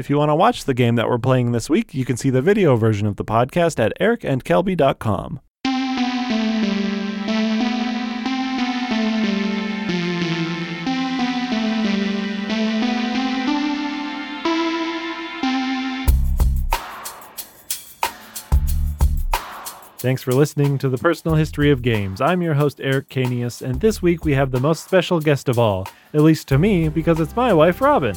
If you want to watch the game that we're playing this week, you can see the video version of the podcast at ericandkelby.com. Thanks for listening to the Personal History of Games. I'm your host, Eric Canius, and this week we have the most special guest of all, at least to me, because it's my wife, Robyn.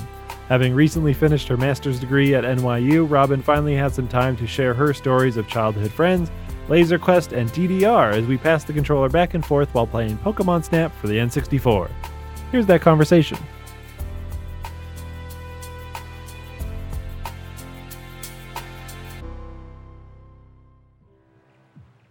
Having recently finished her master's degree at NYU, Robyn finally had some time to share her stories of childhood friends, Laser Quest, and DDR as we passed the controller back and forth while playing Pokemon Snap for the N64. Here's that conversation.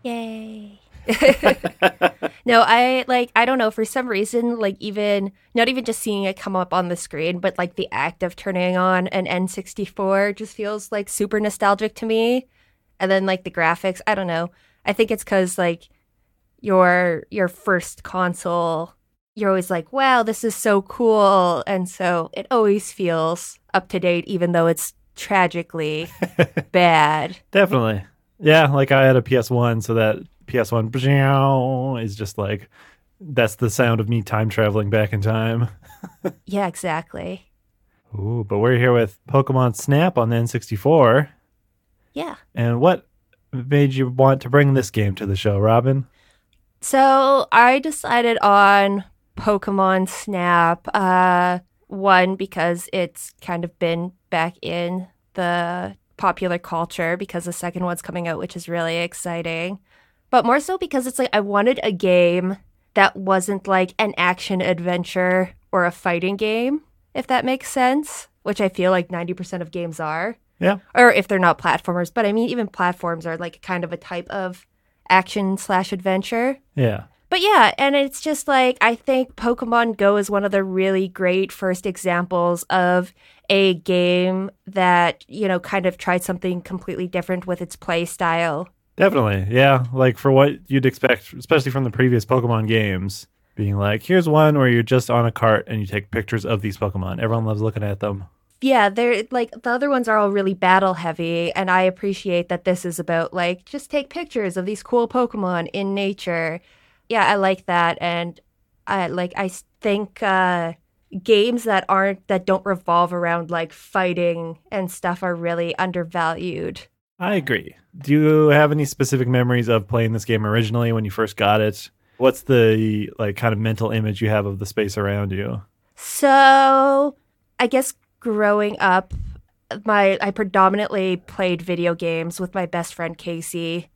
Yay. no, I like I don't know for some reason like even not even just seeing it come up on the screen, but like the act of turning on an N64 just feels like super nostalgic to me. And then like the graphics, I don't know. I think it's cuz like your your first console you're always like, "Wow, this is so cool." And so it always feels up to date even though it's tragically bad. Definitely. Yeah, like I had a PS1, so that PS1 is just like that's the sound of me time traveling back in time. yeah, exactly. Ooh, but we're here with Pokemon Snap on the N64. Yeah. And what made you want to bring this game to the show, Robyn? So I decided on Pokemon Snap. Uh, one because it's kind of been back in the popular culture because the second one's coming out, which is really exciting. But more so because it's like I wanted a game that wasn't like an action adventure or a fighting game, if that makes sense, which I feel like 90% of games are. Yeah. Or if they're not platformers, but I mean, even platforms are like kind of a type of action slash adventure. Yeah. But yeah, and it's just like I think Pokemon Go is one of the really great first examples of a game that, you know, kind of tried something completely different with its play style. Definitely. Yeah. Like for what you'd expect, especially from the previous Pokemon games, being like, here's one where you're just on a cart and you take pictures of these Pokemon. Everyone loves looking at them. Yeah, they're like the other ones are all really battle heavy, and I appreciate that this is about like just take pictures of these cool Pokemon in nature yeah, I like that, and I like I think uh, games that aren't that don't revolve around like fighting and stuff are really undervalued. I agree. Do you have any specific memories of playing this game originally when you first got it? What's the like kind of mental image you have of the space around you? So, I guess growing up, my I predominantly played video games with my best friend Casey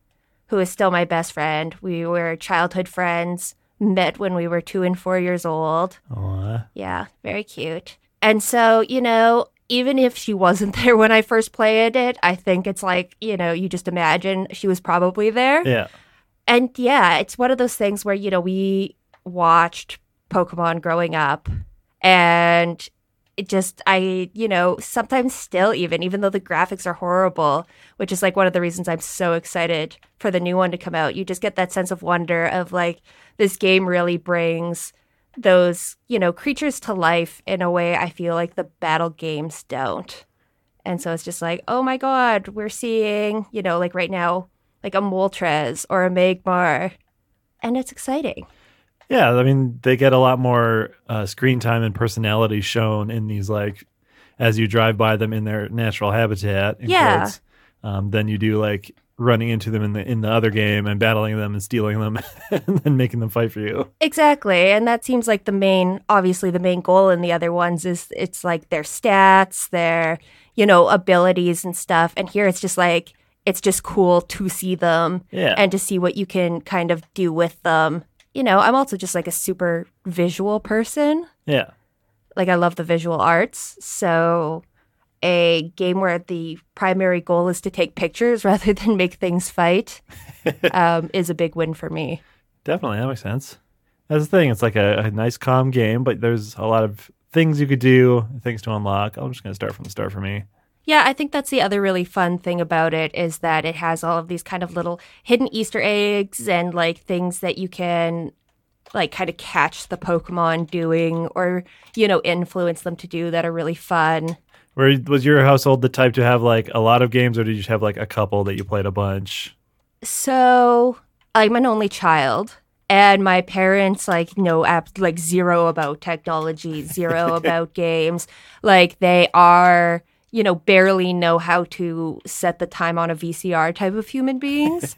who is still my best friend. We were childhood friends, met when we were two and four years old. Aww. Yeah, very cute. And so, you know, even if she wasn't there when I first played it, I think it's like, you know, you just imagine she was probably there. Yeah. And yeah, it's one of those things where, you know, we watched Pokemon growing up and it just I you know sometimes still even even though the graphics are horrible, which is like one of the reasons I'm so excited for the new one to come out. You just get that sense of wonder of like this game really brings those you know creatures to life in a way I feel like the battle games don't. And so it's just like, oh my god, we're seeing you know like right now like a Moltres or a Magmar, and it's exciting. Yeah, I mean, they get a lot more uh, screen time and personality shown in these, like, as you drive by them in their natural habitat. yeah. Quotes, um, than you do like running into them in the in the other game and battling them and stealing them and then making them fight for you. Exactly. And that seems like the main obviously the main goal in the other ones is it's like their stats, their, you know, abilities and stuff. And here it's just like it's just cool to see them Yeah. and to see what you can kind of do with them you know, I'm also just like a super visual person. Yeah. Like I love the visual arts. So a game where the primary goal is to take pictures rather than make things fight um, is a big win for me. Definitely, that makes sense. That's the thing. It's like a, a nice, calm game, but there's a lot of things you could do, things to unlock. I'm just going to start from the start for me. Yeah, I think that's the other really fun thing about it is that it has all of these kind of little hidden Easter eggs and like things that you can like kind of catch the Pokemon doing or, you know, influence them to do that are really fun. Where was your household the type to have like a lot of games, or did you have like a couple that you played a bunch? So I'm an only child, and my parents like know app like zero about technology, zero about games. Like they are, you know, barely know how to set the time on a VCR type of human beings.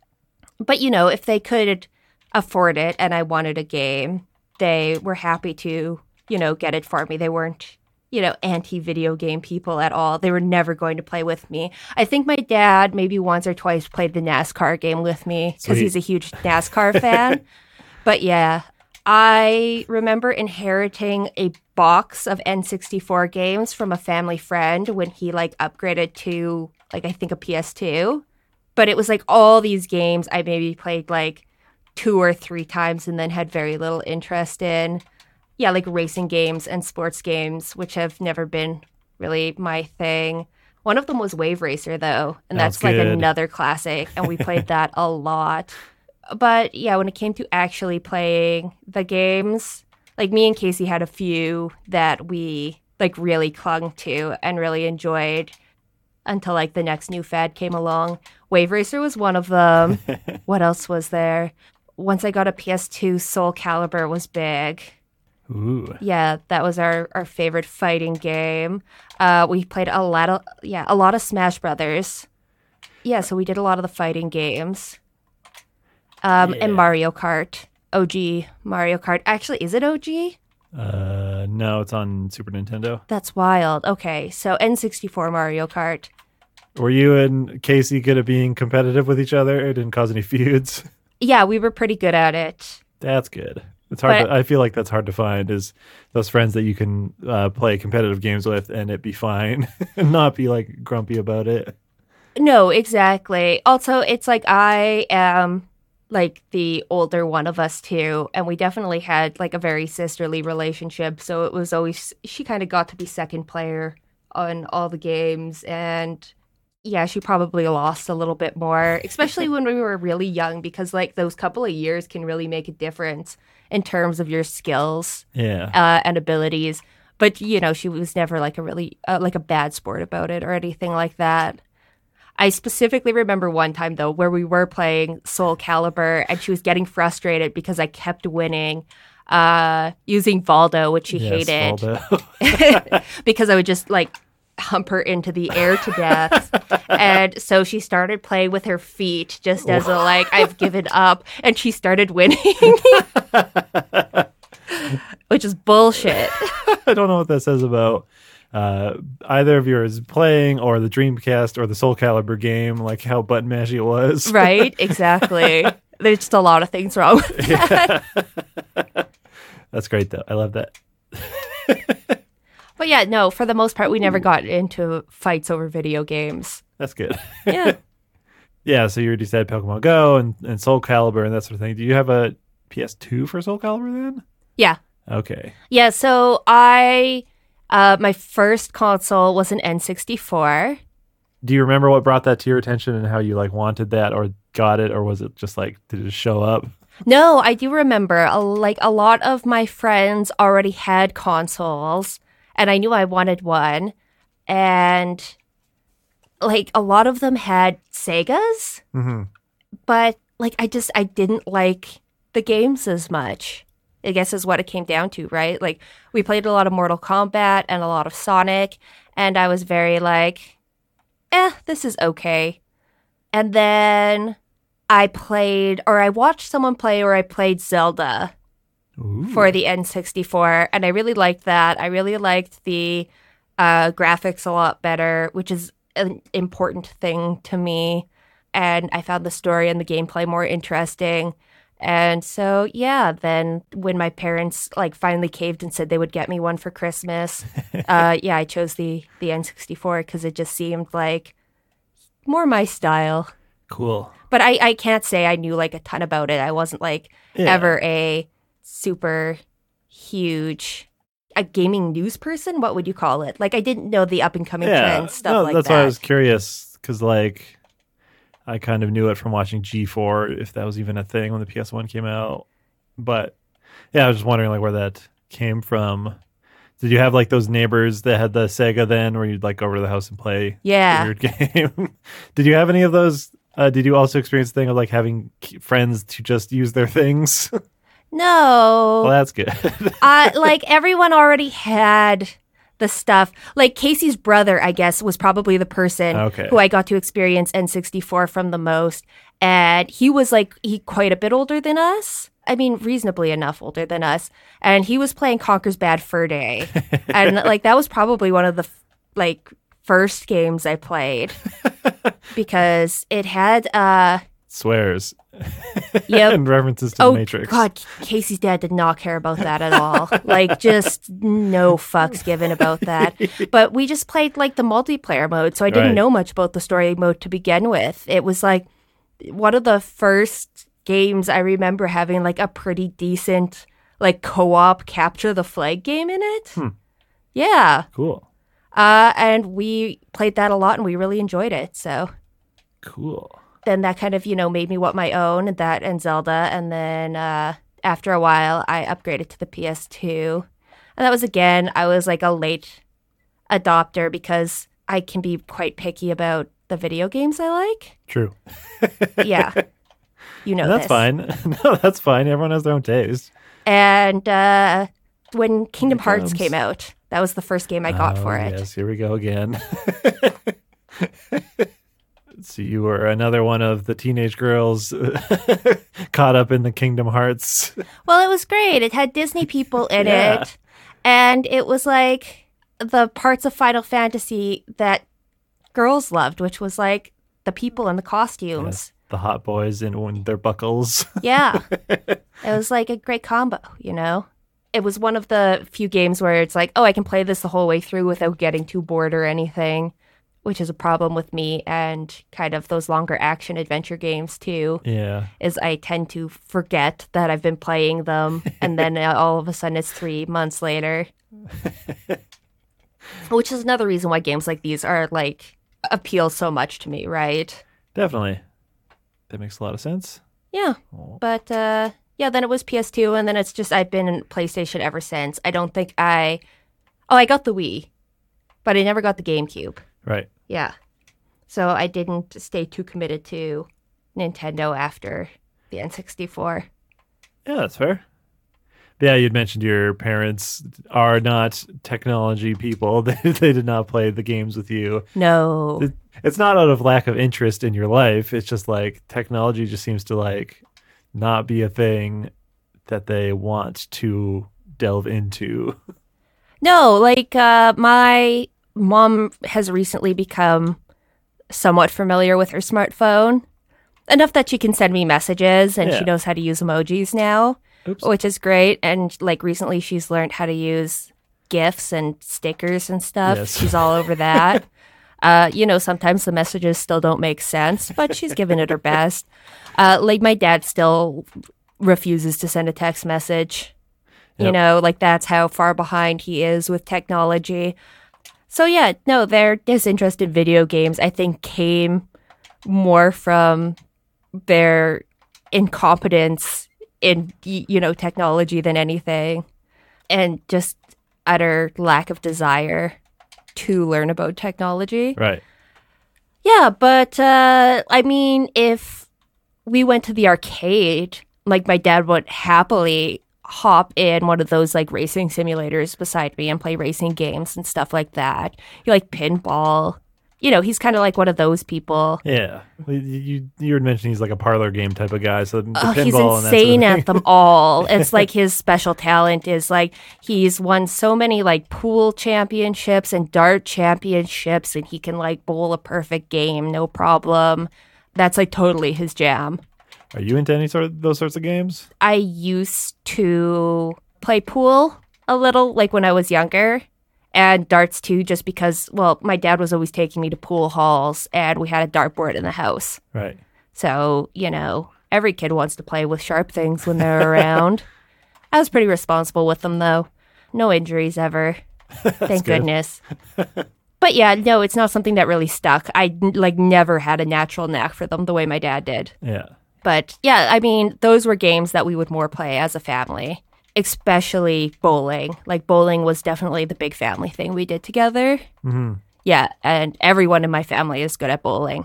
but you know, if they could afford it and I wanted a game, they were happy to, you know, get it for me. They weren't you know, anti video game people at all. They were never going to play with me. I think my dad maybe once or twice played the NASCAR game with me because he's a huge NASCAR fan. But yeah, I remember inheriting a box of N64 games from a family friend when he like upgraded to like I think a PS2. But it was like all these games I maybe played like two or three times and then had very little interest in yeah, like racing games and sports games, which have never been really my thing. One of them was Wave Racer though, and that's, that's like another classic, and we played that a lot. But yeah, when it came to actually playing the games, like me and Casey had a few that we like really clung to and really enjoyed until like the next new fad came along. Wave Racer was one of them. what else was there? Once I got a PS2, Soul Calibur was big. Ooh. Yeah, that was our, our favorite fighting game. Uh, we played a lot of yeah a lot of Smash Brothers. Yeah, so we did a lot of the fighting games. Um, yeah. and Mario Kart, OG Mario Kart. Actually, is it OG? Uh, no, it's on Super Nintendo. That's wild. Okay, so N64 Mario Kart. Were you and Casey good at being competitive with each other? It didn't cause any feuds. Yeah, we were pretty good at it. That's good. It's hard. But, to, I feel like that's hard to find. Is those friends that you can uh, play competitive games with and it be fine, and not be like grumpy about it. No, exactly. Also, it's like I am like the older one of us too, and we definitely had like a very sisterly relationship. So it was always she kind of got to be second player on all the games, and yeah, she probably lost a little bit more, especially when we were really young, because like those couple of years can really make a difference in terms of your skills yeah. uh, and abilities. But you know, she was never like a really uh, like a bad sport about it or anything like that. I specifically remember one time though where we were playing Soul Calibur and she was getting frustrated because I kept winning uh, using Voldo, which she yes, hated because I would just like hump her into the air to death. and so she started playing with her feet just as a like, I've given up. And she started winning. Which is bullshit. I don't know what that says about uh, either of yours playing or the Dreamcast or the Soul Calibur game, like how button mashy it was. right, exactly. There's just a lot of things wrong with that. Yeah. That's great though. I love that. But yeah, no, for the most part, we never got into fights over video games. That's good. Yeah. yeah, so you already said Pokemon Go and, and Soul Calibur and that sort of thing. Do you have a PS2 for Soul Calibur then? Yeah. Okay. Yeah, so I, uh, my first console was an N64. Do you remember what brought that to your attention and how you like wanted that or got it or was it just like did it show up? No, I do remember. Like a lot of my friends already had consoles and I knew I wanted one. And like a lot of them had Segas, mm-hmm. but like I just I didn't like the games as much. I guess is what it came down to, right? Like we played a lot of Mortal Kombat and a lot of Sonic, and I was very like, eh, this is okay. And then I played, or I watched someone play, or I played Zelda, Ooh. for the N64, and I really liked that. I really liked the uh, graphics a lot better, which is an important thing to me. And I found the story and the gameplay more interesting. And so, yeah, then when my parents like finally caved and said they would get me one for Christmas, uh, yeah, I chose the the N64 because it just seemed like more my style. Cool. But I I can't say I knew like a ton about it. I wasn't like yeah. ever a super huge a gaming news person what would you call it like i didn't know the up and coming yeah, trends stuff no, like that's that. why i was curious because like i kind of knew it from watching g4 if that was even a thing when the ps1 came out but yeah i was just wondering like where that came from Did you have like those neighbors that had the Sega then, where you'd like go over to the house and play Yeah. weird game? did you have any of those? Uh, did you also experience the thing of like having friends to just use their things? No. well, that's good. uh, like everyone already had the stuff. Like Casey's brother, I guess, was probably the person Okay. who I got to experience N64 from the most. And he was like he quite a bit older than us. I mean, reasonably enough older than us. And he was playing Conker's Bad Fur Day. and like that was probably one of the f- like first games I played because it had uh Swears yep and references to oh the Matrix. God, Casey's dad did not care about that at all. like, just no fucks given about that. But we just played like the multiplayer mode, so I didn't Right. know much about the story mode to begin with. It was like one of the first games I remember having like a pretty decent like co-op capture the flag game in it. Hmm. Yeah, Cool. uh, and we played that a lot, and we really enjoyed it. So Cool. Then that kind of you know made me want my own that and zelda and then uh, after a while i upgraded to the ps2 and that was again i was like a late adopter because i can be quite picky about the video games i like True. yeah you know that's this. fine. no, that's fine. Everyone has their own taste. and uh, when kingdom hearts came out that was the first game i got Oh, for it Yes, here we go again. so you were another one of the teenage girls caught up in the Kingdom Hearts. Well, it was great. It had Disney people in Yeah. it. And it was like the parts of Final Fantasy that girls loved, which was like the people and the costumes. The hot boys in their buckles. Yeah. it was like a great combo, you know? It was one of the few games where it's like, oh, I can play this the whole way through without getting too bored or anything, which is a problem with me and kind of those longer action adventure games too yeah. is I tend to forget that I've been playing them, and then all of a sudden it's three months later. Which is another reason why games like these are like appeal so much to me, right? Definitely. That makes a lot of sense. Yeah, Oh. but uh, yeah, then it was PS2, and then it's just I've been in PlayStation ever since. I don't think I. Oh, I got the Wii, but I never got the GameCube. Right. Yeah, so I didn't stay too committed to Nintendo after the N64. Yeah, that's fair. Yeah, you'd mentioned your parents are not technology people. They, they did not play the games with you. No. It- It's not out of lack of interest in your life. It's just like technology just seems to like not be a thing that they want to delve into. No, like uh, my mom has recently become somewhat familiar with her smartphone. Enough that she can send me messages and Yeah. she knows how to use emojis now, Oops. which is great. And like recently, she's learned how to use GIFs and stickers and stuff. Yes. She's all over that. uh, you know, sometimes the messages still don't make sense, but she's given it her best. Uh, like my dad still refuses to send a text message. You know, like that's how far behind he is with technology. So yeah, no, their disinterest in video games I think came more from their incompetence in you know technology than anything and just utter lack of desire to learn about technology. Right. Yeah, but uh, I mean, if we went to the arcade, like my dad would happily hop in one of those like racing simulators beside me and play racing games and stuff like that. You like pinball. You know, he's kind of like one of those people. Yeah. You, you were mentioning he's like a parlor game type of guy. So Oh, he's that sort of insane at them all. It's like his special talent is like he's won so many like pool championships and dart championships, and he can like bowl a perfect game, no problem. That's like totally his jam. Are you into any sort of those sorts of games? I used to play pool a little, like when I was younger, and darts too, just because, well, my dad was always taking me to pool halls, and we had a dartboard in the house. Right. So, you know, every kid wants to play with sharp things when they're around. I was pretty responsible with them, though. No injuries ever. Thank good. goodness. but yeah, no, it's not something that really stuck. I like never had a natural knack for them the way my dad did. Yeah. But yeah, I mean, those were games that we would more play as a family. especially bowling. Like bowling was definitely the big family thing we did together. hmm Yeah, and everyone in my family is good at bowling.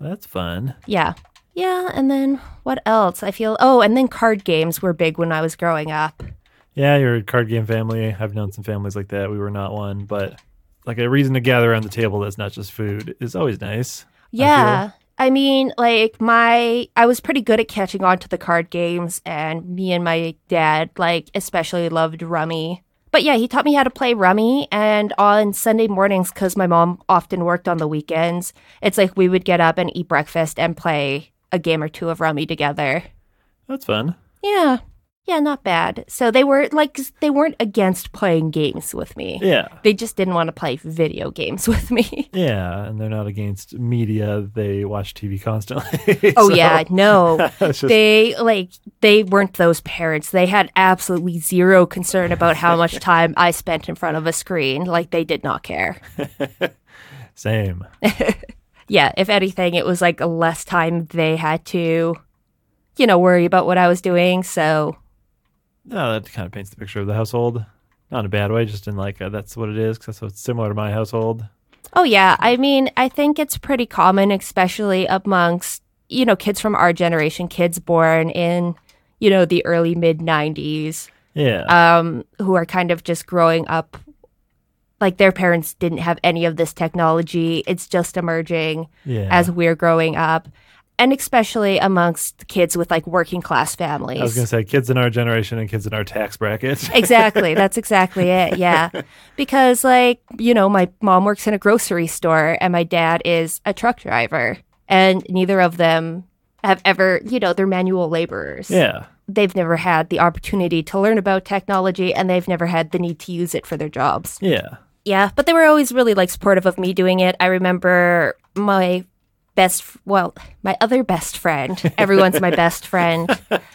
That's fun. Yeah. Yeah, and then what else? I feel Oh, and then card games were big when I was growing up. Yeah, you're a card game family. I've known some families like that. We were not one, but like a reason to gather around the table that's not just food is always nice. Yeah. I mean, like my I was pretty good at catching on to the card games and me and my dad like especially loved rummy. But yeah, he taught me how to play rummy and on Sunday mornings cuz my mom often worked on the weekends, it's like we would get up and eat breakfast and play a game or two of rummy together. That's fun. Yeah. Yeah, not bad. So they were like they weren't against playing games with me. Yeah. They just didn't want to play video games with me. Yeah, and they're not against media. They watch TV constantly. Oh So, yeah, no. just- they like they weren't those parents. They had absolutely zero concern about how much time I spent in front of a screen. Like they did not care. same. Yeah, if anything, it was like less time they had to, you know, worry about what I was doing. So No, that kind of paints the picture of the household. Not in a bad way, just in like uh that's what it is. 'cause that's what's similar to my household. Oh yeah, I mean, I think it's pretty common, especially amongst you know kids from our generation, kids born in you know the early mid '90s, Yeah. um, who are kind of just growing up. Like their parents didn't have any of this technology; it's just emerging yeah. as we're growing up, and especially amongst kids with like working class families. I was gonna say kids in our generation and kids in our tax bracket. exactly. That's exactly it. Yeah. Because, like, you know, my mom works in a grocery store and my dad is a truck driver. And neither of them have ever, you know, they're manual laborers. yeah. They've never had the opportunity to learn about technology and they've never had the need to use it for their jobs. Yeah. Yeah. But they were always really, like, supportive of me doing it. I remember my best, well, my other best friend, everyone's my best friend.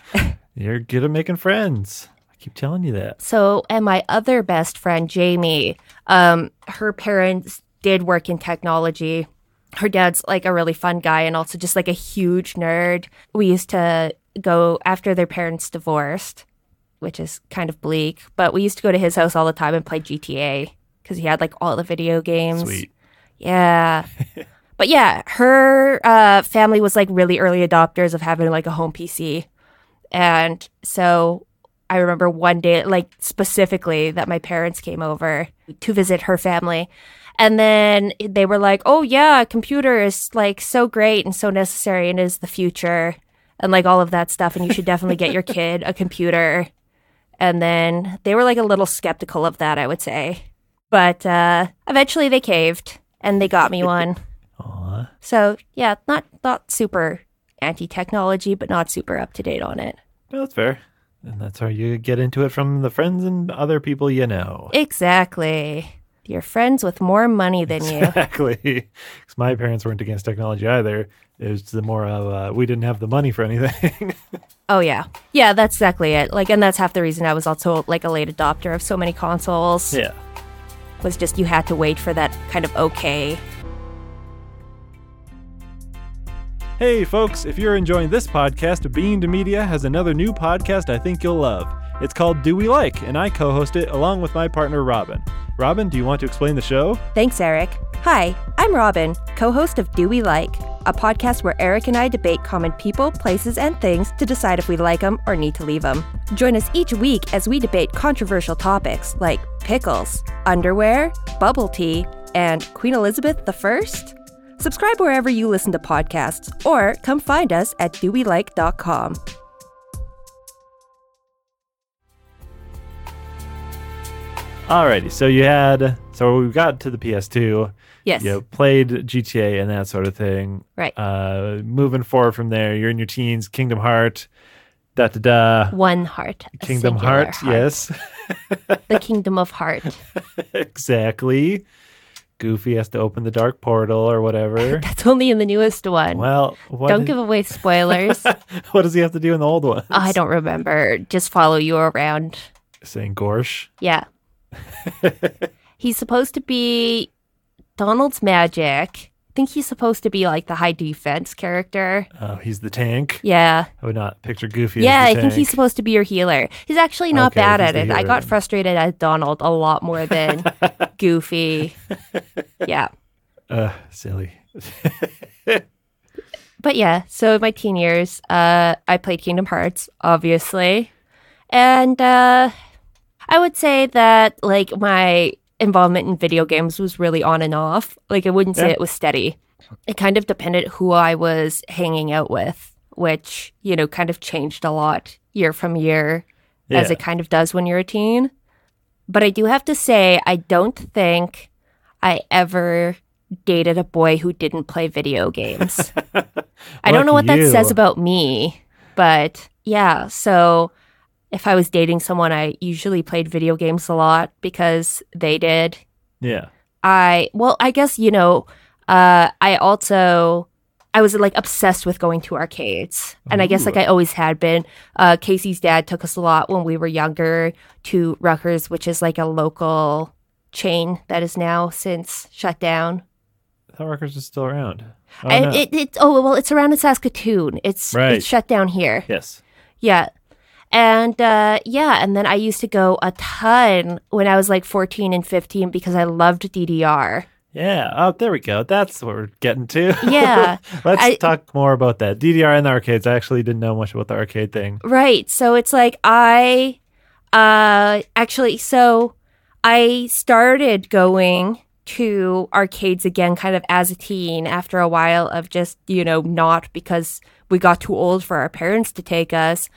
You're good at making friends. I keep telling you that. So, and my other best friend, Jamie, um, her parents did work in technology. Her dad's like a really fun guy and also just like a huge nerd. We used to go after their parents divorced, which is kind of bleak, but we used to go to his house all the time and play GTA because he had like all the video games. Sweet. Yeah. but yeah, her uh, family was like really early adopters of having like a home PC. And so I remember one day, like specifically, that my parents came over to visit her family. And then they were like, oh, yeah, a computer is like so great and so necessary and is the future and like all of that stuff. And you should definitely get your kid a computer. And then they were like a little skeptical of that, I would say. But uh, eventually they caved and they got me one. Aw. So yeah, not not super anti technology, but not super up to date on it. No, that's fair. And that's how you get into it from the friends and other people you know. Exactly. You're friends with more money than you. Exactly. Because my parents weren't against technology either. It was the more of uh, we didn't have the money for anything. oh yeah, yeah, that's exactly it. Like, and that's half the reason I was also like a late adopter of so many consoles. yeah. Was just you had to wait for that kind of okay. Hey, folks, if you're enjoying this podcast, to Media has another new podcast I think you'll love. It's called Do We Like, and I co host it along with my partner, Robyn. Robyn, do you want to explain the show? Thanks, Eric. Hi, I'm Robyn, co host of Do We Like, a podcast where Eric and I debate common people, places, and things to decide if we like them or need to leave them. Join us each week as we debate controversial topics like pickles, underwear, bubble tea, and Queen Elizabeth I. Subscribe wherever you listen to podcasts, or come find us at dowelike.com. Alrighty, so you had, so we got to the PS2. Yes. You played GTA and that sort of thing. Right. Uh, moving forward from there, you're in your teens, Kingdom Heart, da da da. One heart. Kingdom singular Heart, yes. The Kingdom of Heart. exactly. Goofy has to open the dark portal or whatever. That's only in the newest one. well, Don't give away spoilers. what does he have to do in the old one? I don't remember. Just follow you around. Saying Gorsh. Yeah. He's supposed to be Donald's magic, think he's supposed to be like the high defense character. Oh, he's the tank. Yeah. I would not picture Goofy. Yeah, I think he's supposed to be your healer. He's actually not Okay, bad at it. I got frustrated at Donald a lot more than Goofy. Yeah. Uh, silly. But yeah, so in my teen years, uh, I played Kingdom Hearts, obviously. And uh, I would say that like my involvement in video games was really on and off. Like I wouldn't say Yeah. it was steady. It kind of depended who I was hanging out with, which, you know, kind of changed a lot year from year as it kind of does when you're a teen. But I do have to say, I don't think I ever dated a boy who didn't play video games. I don't know what Lucky that says about me, but yeah. So if I was dating someone, I usually played video games a lot because they did. Yeah. I, well, I guess, you know, uh, I also. I was like obsessed with going to arcades. And I guess like I always had been. Uh, Casey's dad took us a lot when we were younger to Rutgers, which is like a local chain that is now since shut down. I thought Rutgers is still around. Oh, and no. it, it oh well it's around in Saskatoon. It's Right. it's shut down here. yes. Yeah. And uh, yeah, and then I used to go a ton when I was like 14 and 15 because I loved DDR. Yeah. Oh, there we go. That's what we're getting to. Yeah. Let's I- talk more about that. DDR and the arcades. I actually didn't know much about the arcade thing. Right. So it's like I uh actually so I started going to arcades again kind of as a teen after a while of just, you know, not because we got too old for our parents to take us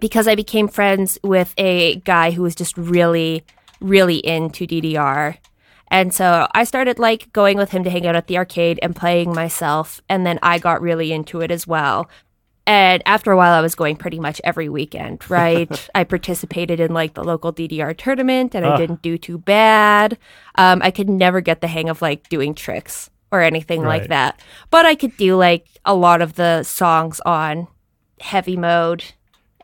because I became friends with a guy who was just really really into DDR. And so I started like going with him to hang out at the arcade and playing myself and then I got really into it as well. And after a while, I was going pretty much every weekend, right? I participated in like the local DDR tournament and I Ah. didn't do too bad. Um, I could never get the hang of like doing tricks or anything like that. But I could do like a lot of the songs on heavy mode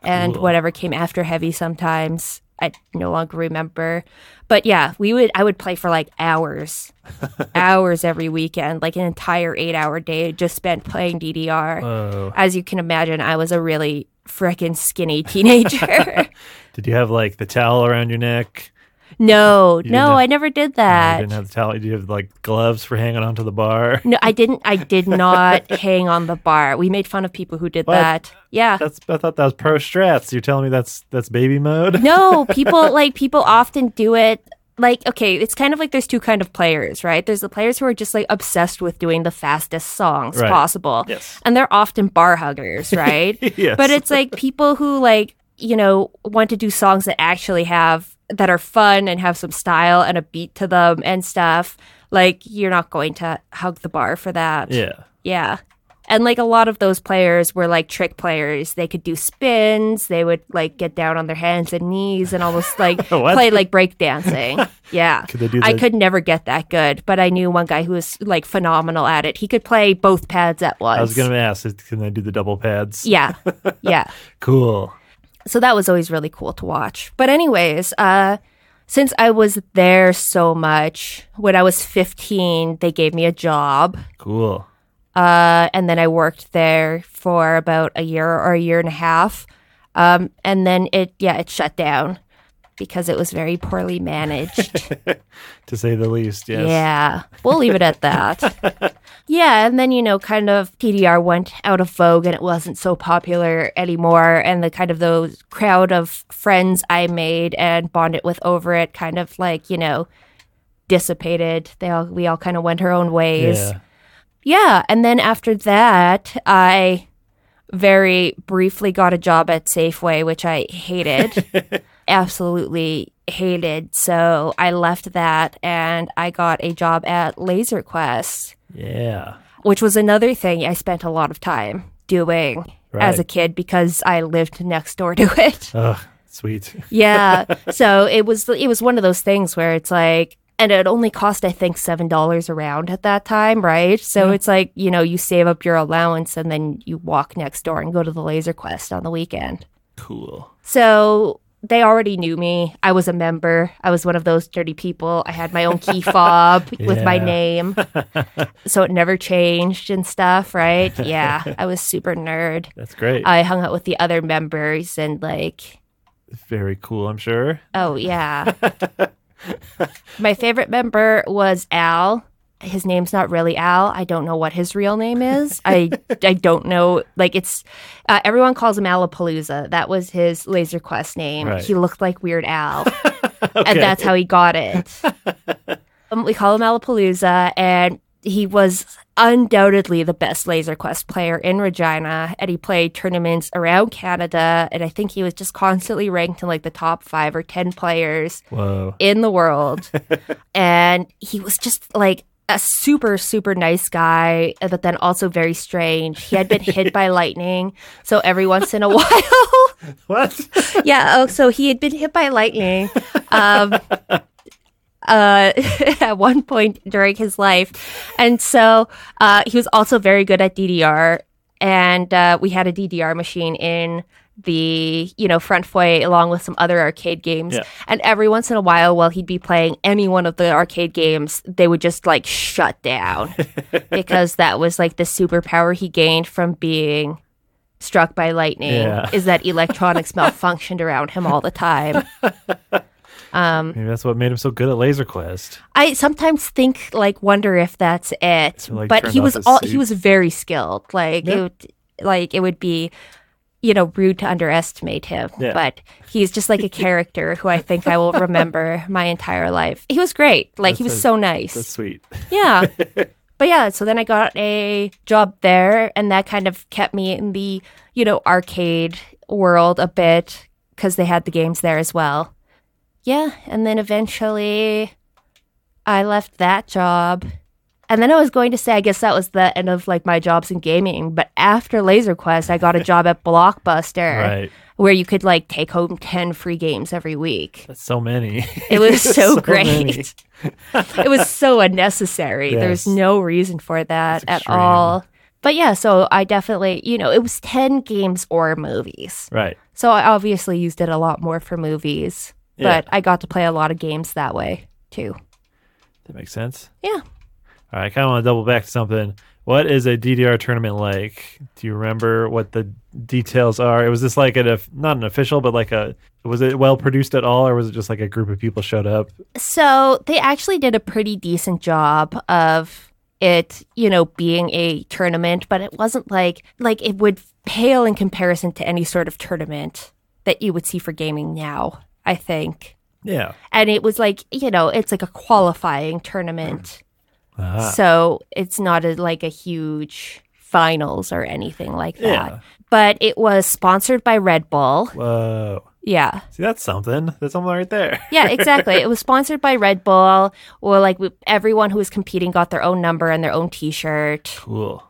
and Cool. whatever came after heavy sometimes. I no longer remember. But yeah, we would I would play for like hours. hours every weekend, like an entire 8-hour day just spent playing DDR Whoa. Oh. as you can imagine, I was a really freaking skinny teenager. Did you have like the towel around your neck? No, didn't no, have- I never did that. you didn't have the towel. Did you have like gloves for hanging onto the bar? no, I didn't. I did not hang on the bar. We made fun of people who did What? that. Yeah. That's I thought that was pro strats. You're telling me that's that's baby mode? No, people like people often do it. Like, okay, it's kind of like there's two kind of players, right? There's the players who are just like obsessed with doing the fastest songs Right. possible. Yes. And they're often bar huggers, right? yes. but it's like people who like you know want to do songs that actually have that are fun and have some style and a beat to them and stuff like you're not going to hug the bar for that yeah. yeah and like a lot of those players were like trick players they could do spins they would like get down on their hands and knees and almost like play like break dancing yeah Could they do I could never get that good, but I knew one guy who was like phenomenal at it. He could play both pads at once. I was gonna ask, can they do the double pads? Yeah. Yeah. Cool. So that was always really cool to watch. But anyways, uh since I was there so much, when I was 15, they gave me a job. Cool. Uh and then I worked there for about a year or a year and a half. Um and then it yeah, it shut down because it was very poorly managed. To say the least, yes. Yeah, we'll leave it at that. yeah, and then, you know, kind of DDR went out of vogue and it wasn't so popular anymore. And the kind of those crowd of friends I made and bonded with over it kind of like, you know, dissipated. They all, we all kind of went our own ways. Yeah. Yeah, and then after that, I very briefly got a job at Safeway, which I hated. Absolutely hated. So I left that and I got a job at Laser Quest, Yeah. which was another thing I spent a lot of time doing as a kid because I lived next door to it. Oh, sweet. yeah. So it was it was one of those things where it's like and it only cost I think seven dollars around at that time, right? So hmm. it's like, you know, you save up your allowance and then you walk next door and go to the laser quest on the weekend. Cool. So they already knew me. I was a member. I was one of those dirty people. I had my own key fob with my name. so it never changed and stuff, right? Yeah. I was super nerd. That's great. I hung out with the other members and like Very cool, I'm sure. oh yeah. my favorite member was Al. His name's not really Al. I don't know what his real name is. I I don't know. Like it's uh, everyone calls him Alapalooza. That was his Laser Quest name. Right. He looked like Weird Al. Okay. and that's how he got it. um, we call him Alapalooza, and he was undoubtedly the best Laser Quest player in Regina, and he played tournaments around Canada, and I think he was just constantly ranked in like the top five or ten players Whoa. in the world, and he was just like. A super, super nice guy, but then also very strange. He had been hit by lightning. So every once in a while, What? yeah. Oh, so he had been hit by lightning um, uh, at one point during his life. And so uh, he was also very good at DDR. And uh, we had a DDR machine in the you know front foyer along with some other arcade games Yeah. and every once in a while while he'd be playing any one of the arcade games they would just like shut down because that was like the superpower he gained from being struck by lightning Yeah. is that electronics malfunctioned around him all the time. Um, Maybe that's what made him so good at Laser Quest. I sometimes think like wonder if that's it, like, but he was all he was very skilled. Like Yeah. it would, like it would be you know rude to underestimate him, Yeah. but he's just like a character who I think I will remember my entire life. He was great. Like he was a- so nice. That's sweet. Yeah. but yeah, so then I got a job there, and that kind of kept me in the, you know, arcade world a bit because they had the games there as well. Yeah, and then eventually I left that job. And then I was going to say, I guess that was the end of like my jobs in gaming. But after Laser Quest, I got a job at Blockbuster Right. where you could like take home 10 free games every week. That's so many. It was so, So great. it was so unnecessary. There's Yes. no reason for that at all. But yeah, so I definitely, you know, it was 10 games or movies. Right. So I obviously used it a lot more for movies, Yeah. but I got to play a lot of games that way too. That makes sense. Yeah. All right, I kind of want to double back to something. What is a DDR tournament like? Do you remember what the details are? It was this like an not an official, but like a was it well produced at all, or was it just like a group of people showed up? So they actually did a pretty decent job of it, you know, being a tournament, but it wasn't like like it would pale in comparison to any sort of tournament that you would see for gaming now, I think. Yeah. And it was like, you know, it's like a qualifying tournament. Ah, So it's not a, like a huge finals or anything like that. yeah. But it was sponsored by Red Bull. Whoa. Yeah. See, that's something. That's something right there. Yeah, exactly. it was sponsored by Red Bull, or like everyone who was competing got their own number and their own T-shirt. Cool.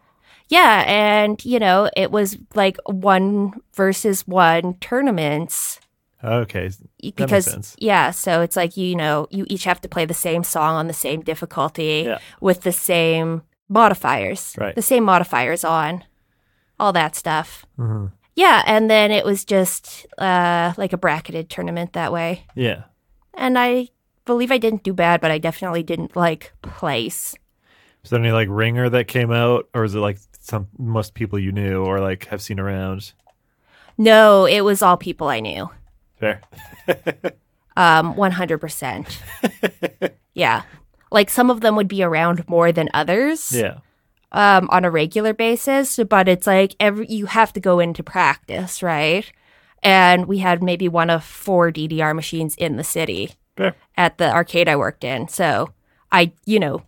Yeah, and you know it was like one versus one tournaments Okay. because sense. yeah, so it's like you know you each have to play the same song on the same difficulty Yeah. with the same modifiers, Right. the same modifiers on, all that stuff. hmm Yeah, and then it was just uh, like a bracketed tournament that way. Yeah. and I believe I didn't do bad, but I definitely didn't like place. Was there any like ringer that came out, or is it like some most people you knew or like have seen around? No, it was all people I knew. Fair. Um, one hundred percent. Yeah, like some of them would be around more than others. Yeah. Um, on a regular basis, but it's like every you have to go into practice, right? And we had maybe one of four DDR machines in the city. Fair. at the arcade I worked in. So I, you know,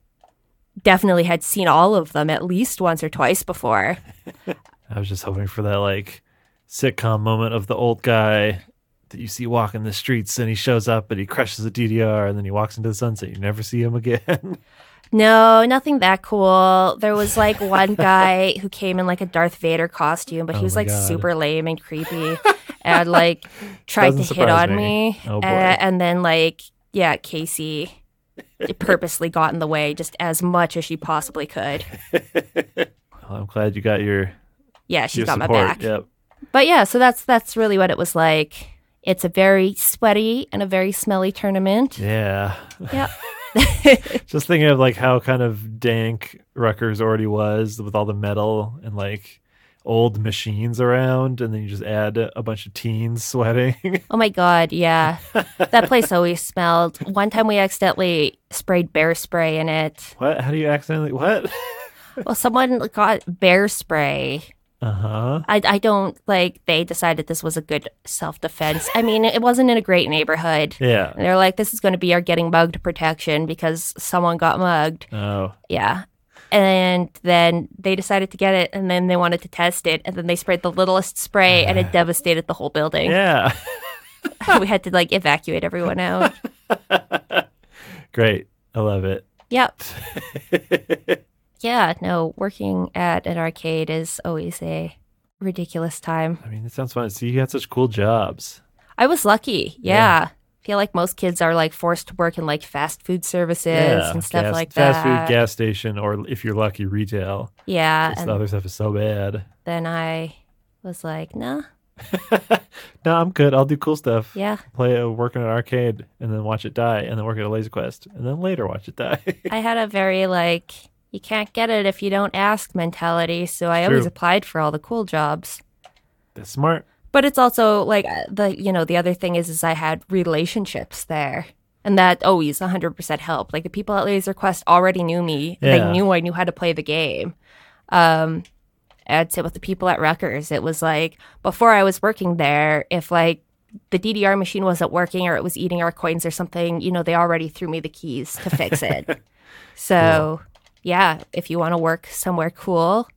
definitely had seen all of them at least once or twice before. I was just hoping for that like sitcom moment of the old guy that you see walking the streets and he shows up and he crushes a DDR and then he walks into the sunset. You never see him again. No, nothing that cool. There was like one guy who came in like a Darth Vader costume, but Oh he was like God. super lame and creepy and like tried Doesn't to hit on me. me. Oh, boy. Uh, and then like, yeah, Casey purposely got in the way just as much as she possibly could. well, I'm glad you got your, Yeah, she got support. my back. Yep. but yeah so that's that's really what it was like It's a very sweaty and a very smelly tournament. Yeah. Yep. Just thinking of like how kind of dank Rutgers already was with all the metal and like old machines around, and then you just add a bunch of teens sweating. Oh my god, yeah. that place always smelled. One time we accidentally sprayed bear spray in it. what? How do you accidentally what? Well, someone got bear spray. Uh huh. I, I don't like they decided this was a good self defense. I mean, it wasn't in a great neighborhood. Yeah. And they're like, this is going to be our getting mugged protection because someone got mugged. Oh. Yeah. And then they decided to get it and then they wanted to test it. And then they sprayed the littlest spray and it devastated the whole building. Yeah. we had to like evacuate everyone out. Great. I love it. Yep. Yeah. No, working at an arcade is always a ridiculous time. I mean, it sounds fun. See, you had such cool jobs. I was lucky. Yeah. I feel like most kids are like forced to work in like fast food services and stuff gas, like that. fast food, gas station, or if you're lucky, retail. yeah. And other stuff is so bad. then I was like, nah, no, I'm good. I'll do cool stuff. yeah. Play, uh, work in an arcade, and then watch it die, and then work at a laser quest, and then later watch it die. I had a very like, you can't get it if you don't ask mentality. So I always applied for all the cool jobs. That's smart. But it's also like the, you know, the other thing is, is I had relationships there. And that always 100% helped. Like the people at Laser Quest already knew me. Yeah. They knew I knew how to play the game. Um, I'd say with the people at Rutgers, it was like before I was working there, if like the DDR machine wasn't working or it was eating our coins or something, you know, they already threw me the keys to fix it. so, yeah, if you want to work somewhere cool,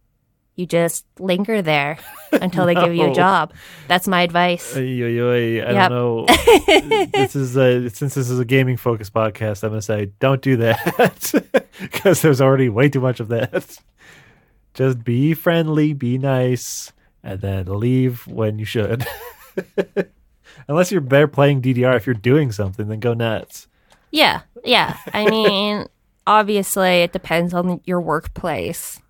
you just linger there until they give you a job. That's my advice. Ay, ay, I Yep. don't know. this is a, since this is a gaming focused podcast, I'm gonna say don't do that because there's already way too much of that. Just be friendly, be nice, and then leave when you should. Unless you're there playing DDR, if you're doing something, then go nuts. Yeah, yeah. I mean, obviously, it depends on your workplace.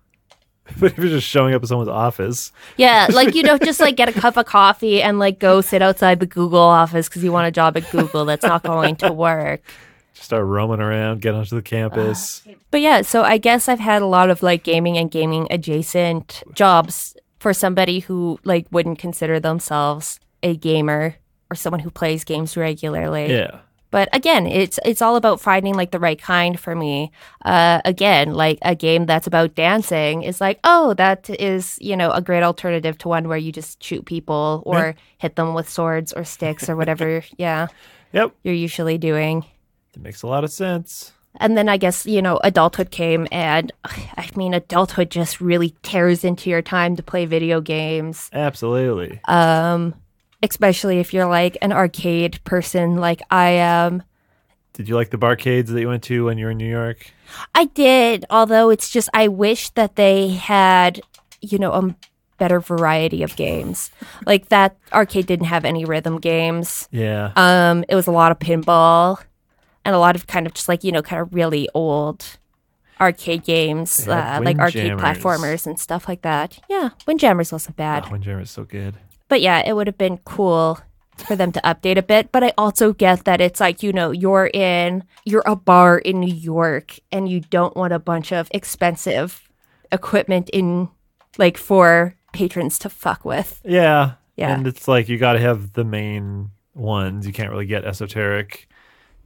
But if you're just showing up at someone's office, Yeah, like you know, just like get a cup of coffee and like go sit outside the Google office because you want a job at Google. That's not going to work. just start roaming around, get onto the campus. But yeah, so I guess I've had a lot of like gaming and gaming adjacent jobs for somebody who like wouldn't consider themselves a gamer or someone who plays games regularly. yeah. But again, it's it's all about finding like the right kind for me. Uh, again, like a game that's about dancing is like, oh, that is you know a great alternative to one where you just shoot people or hit them with swords or sticks or whatever. yeah, Yep. you're usually doing. It makes a lot of sense. And then I guess, you know, adulthood came and I mean, adulthood just really tears into your time to play video games. Absolutely. Um, especially if you're like an arcade person like I am. Did you like the barcades that you went to when you were in New York? I did, although it's just, I wish that they had, you know, a better variety of games. like that arcade didn't have any rhythm games. Yeah. Um, it was a lot of pinball and a lot of kind of just like, you know, kind of really old arcade games, uh, like arcade Windjammers. platformers and stuff like that. Yeah, Windjammers wasn't bad. Oh, Windjammer is so good. But yeah, it would have been cool for them to update a bit. But I also get that it's like, you know, you're in, you're a bar in New York and you don't want a bunch of expensive equipment in, like, for patrons to fuck with. Yeah. Yeah. And it's like you got to have the main ones. You can't really get esoteric.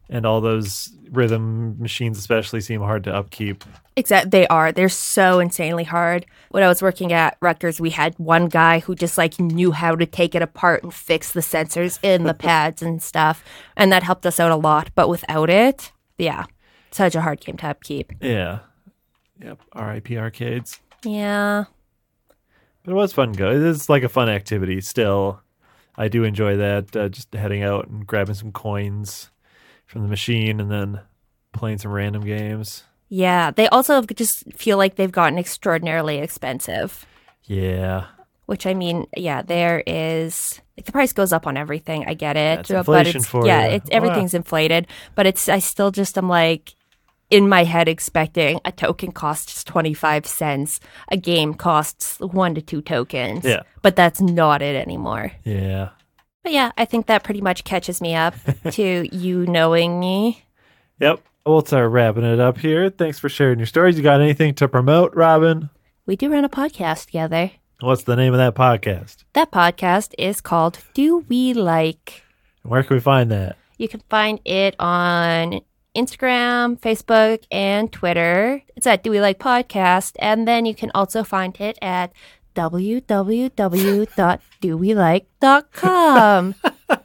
And all those rhythm machines, especially, seem hard to upkeep. Exact. They are. They're so insanely hard. When I was working at Rutgers, we had one guy who just like knew how to take it apart and fix the sensors in the pads and stuff, and that helped us out a lot. But without it, yeah, such a hard game to upkeep. Yeah. Yep. RIP arcades. Yeah. But it was fun. Go. It is like a fun activity. Still, I do enjoy that. Uh, just heading out and grabbing some coins from the machine and then playing some random games. Yeah. They also just feel like they've gotten extraordinarily expensive. Yeah. Which I mean, yeah, there is like the price goes up on everything. I get it, That's but inflation it's for yeah, it's everything's inflated. But it's I still just am like in my head expecting a token costs twenty five cents, a game costs one to two tokens. Yeah. but that's not it anymore. Yeah. But yeah, I think that pretty much catches me up to you knowing me. Yep. We'll start wrapping it up here. Thanks for sharing your stories. You got anything to promote, Robyn? We do run a podcast together. What's the name of that podcast? That podcast is called Do We Like? Where can we find that? You can find it on Instagram, Facebook, and Twitter. It's at Do We Like Podcast. And then you can also find it at www.dowelike.com.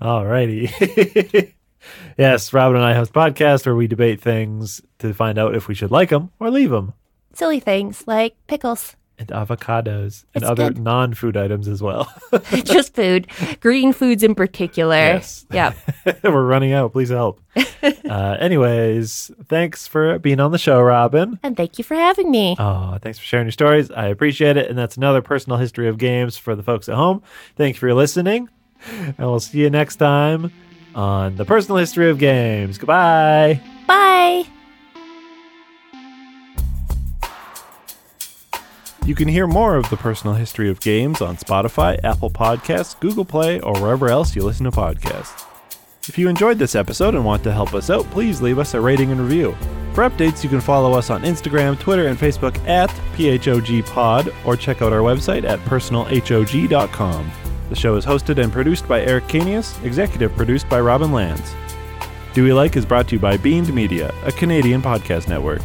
Alrighty. yes, Robyn and I host a podcast where we debate things to find out if we should like them or leave them. Silly things like pickles. And avocados and It's other good. non food items as well. Just food. Green foods in particular. Yes. Yeah. We're running out. Please help. uh, anyways, thanks for being on the show, Robyn. And thank you for having me. Oh, thanks for sharing your stories. I appreciate it. And that's another personal history of games for the folks at home. Thank you for listening. And we'll see you next time on the personal history of games. Goodbye. Bye. You can hear more of the personal history of games on Spotify, Apple Podcasts, Google Play, or wherever else you listen to podcasts. If you enjoyed this episode and want to help us out, please leave us a rating and review. For updates, you can follow us on Instagram, Twitter, and Facebook at PHOGPod or check out our website at personalhog.com. The show is hosted and produced by Eric Canius, executive produced by Robyn Lands. Do We Like is brought to you by Beamed Media, a Canadian podcast network.